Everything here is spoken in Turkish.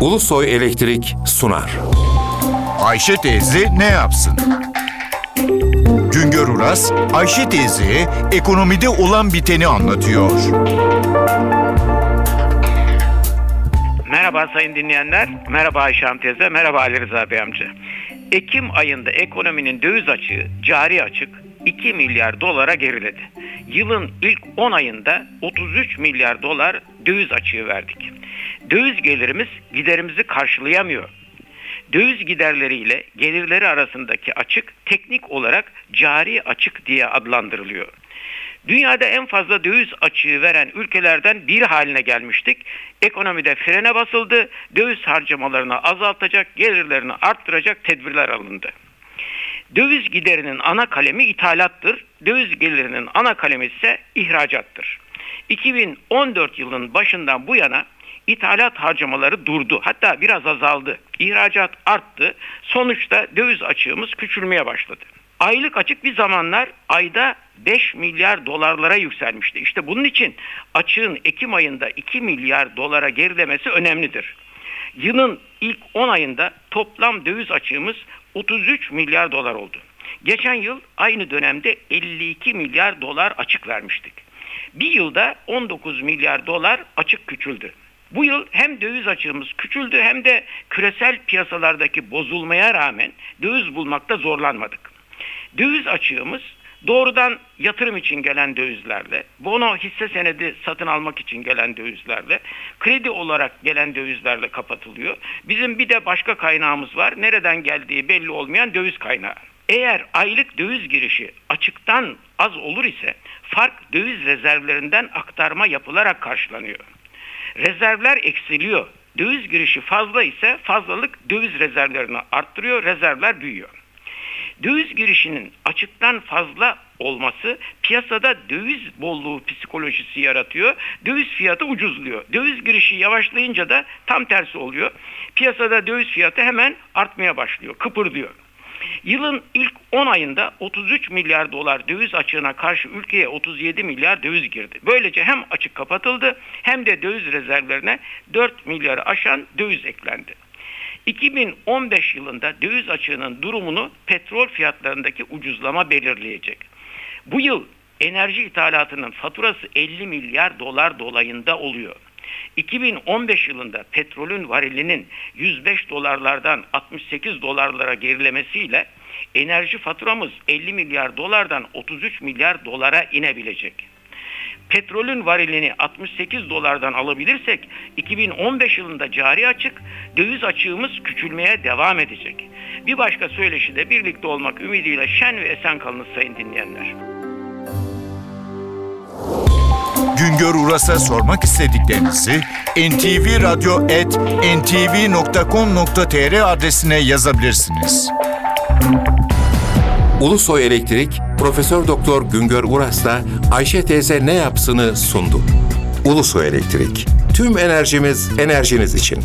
Ulusoy Elektrik sunar. Ayşe teyze ne yapsın? Güngör Uras, Ayşe teyze ekonomide olan biteni anlatıyor. Merhaba sayın dinleyenler, merhaba Ayşe Hanım teyze, merhaba Ali Rıza Bey amca. Ekim ayında ekonominin döviz açığı, cari açık 2 milyar dolara geriledi. Yılın ilk 10 ayında 33 milyar dolar döviz açığı verdik. Döviz gelirimiz giderimizi karşılayamıyor. Döviz giderleriyle gelirleri arasındaki açık teknik olarak cari açık diye adlandırılıyor. Dünyada en fazla döviz açığı veren ülkelerden biri haline gelmiştik. Ekonomide frene basıldı, döviz harcamalarını azaltacak, gelirlerini arttıracak tedbirler alındı. Döviz giderinin ana kalemi ithalattır, döviz gelirinin ana kalemi ise ihracattır. 2014 yılının başından bu yana ithalat harcamaları durdu. Hatta biraz azaldı. İhracat arttı. Sonuçta döviz açığımız küçülmeye başladı. Aylık açık bir zamanlar ayda 5 milyar dolarlara yükselmişti. İşte bunun için açığın Ekim ayında 2 milyar dolara gerilemesi önemlidir. Yılın ilk 10 ayında toplam döviz açığımız 33 milyar dolar oldu. Geçen yıl aynı dönemde 52 milyar dolar açık vermiştik. Bir yılda 19 milyar dolar açık küçüldü. Bu yıl hem döviz açığımız küçüldü hem de küresel piyasalardaki bozulmaya rağmen döviz bulmakta zorlanmadık. Döviz açığımız doğrudan yatırım için gelen dövizlerle, bono hisse senedi satın almak için gelen dövizlerle, kredi olarak gelen dövizlerle kapatılıyor. Bizim bir de başka kaynağımız var. Nereden geldiği belli olmayan döviz kaynağı. Eğer aylık döviz girişi açıktan az olur ise fark döviz rezervlerinden aktarma yapılarak karşılanıyor. Rezervler eksiliyor. Döviz girişi fazla ise fazlalık döviz rezervlerini arttırıyor, rezervler büyüyor. Döviz girişinin açıktan fazla olması piyasada döviz bolluğu psikolojisi yaratıyor. Döviz fiyatı ucuzluyor. Döviz girişi yavaşlayınca da tam tersi oluyor. Piyasada döviz fiyatı hemen artmaya başlıyor, kıpırdıyor. Yılın ilk 10 ayında 33 milyar dolar döviz açığına karşı ülkeye 37 milyar döviz girdi. Böylece hem açık kapatıldı hem de döviz rezervlerine 4 milyarı aşan döviz eklendi. 2015 yılında döviz açığının durumunu petrol fiyatlarındaki ucuzlama belirleyecek. Bu yıl enerji ithalatının faturası 50 milyar dolar dolayında oluyor. 2015 yılında petrolün varilinin 105 dolarlardan 68 dolarlara gerilemesiyle enerji faturamız 50 milyar dolardan 33 milyar dolara inebilecek. Petrolün varilini 68 dolardan alabilirsek 2015 yılında cari açık, döviz açığımız küçülmeye devam edecek. Bir başka söyleşi de birlikte olmak ümidiyle şen ve esen kalınız sayın dinleyenler. Güngör Uras'a sormak istediklerinizi ntvradio.ntv.com.tr adresine yazabilirsiniz. Ulusoy Elektrik Profesör Doktor Güngör Uras'la Ayşe teyze ne yapsını sundu. Ulusoy Elektrik. Tüm enerjimiz enerjiniz için.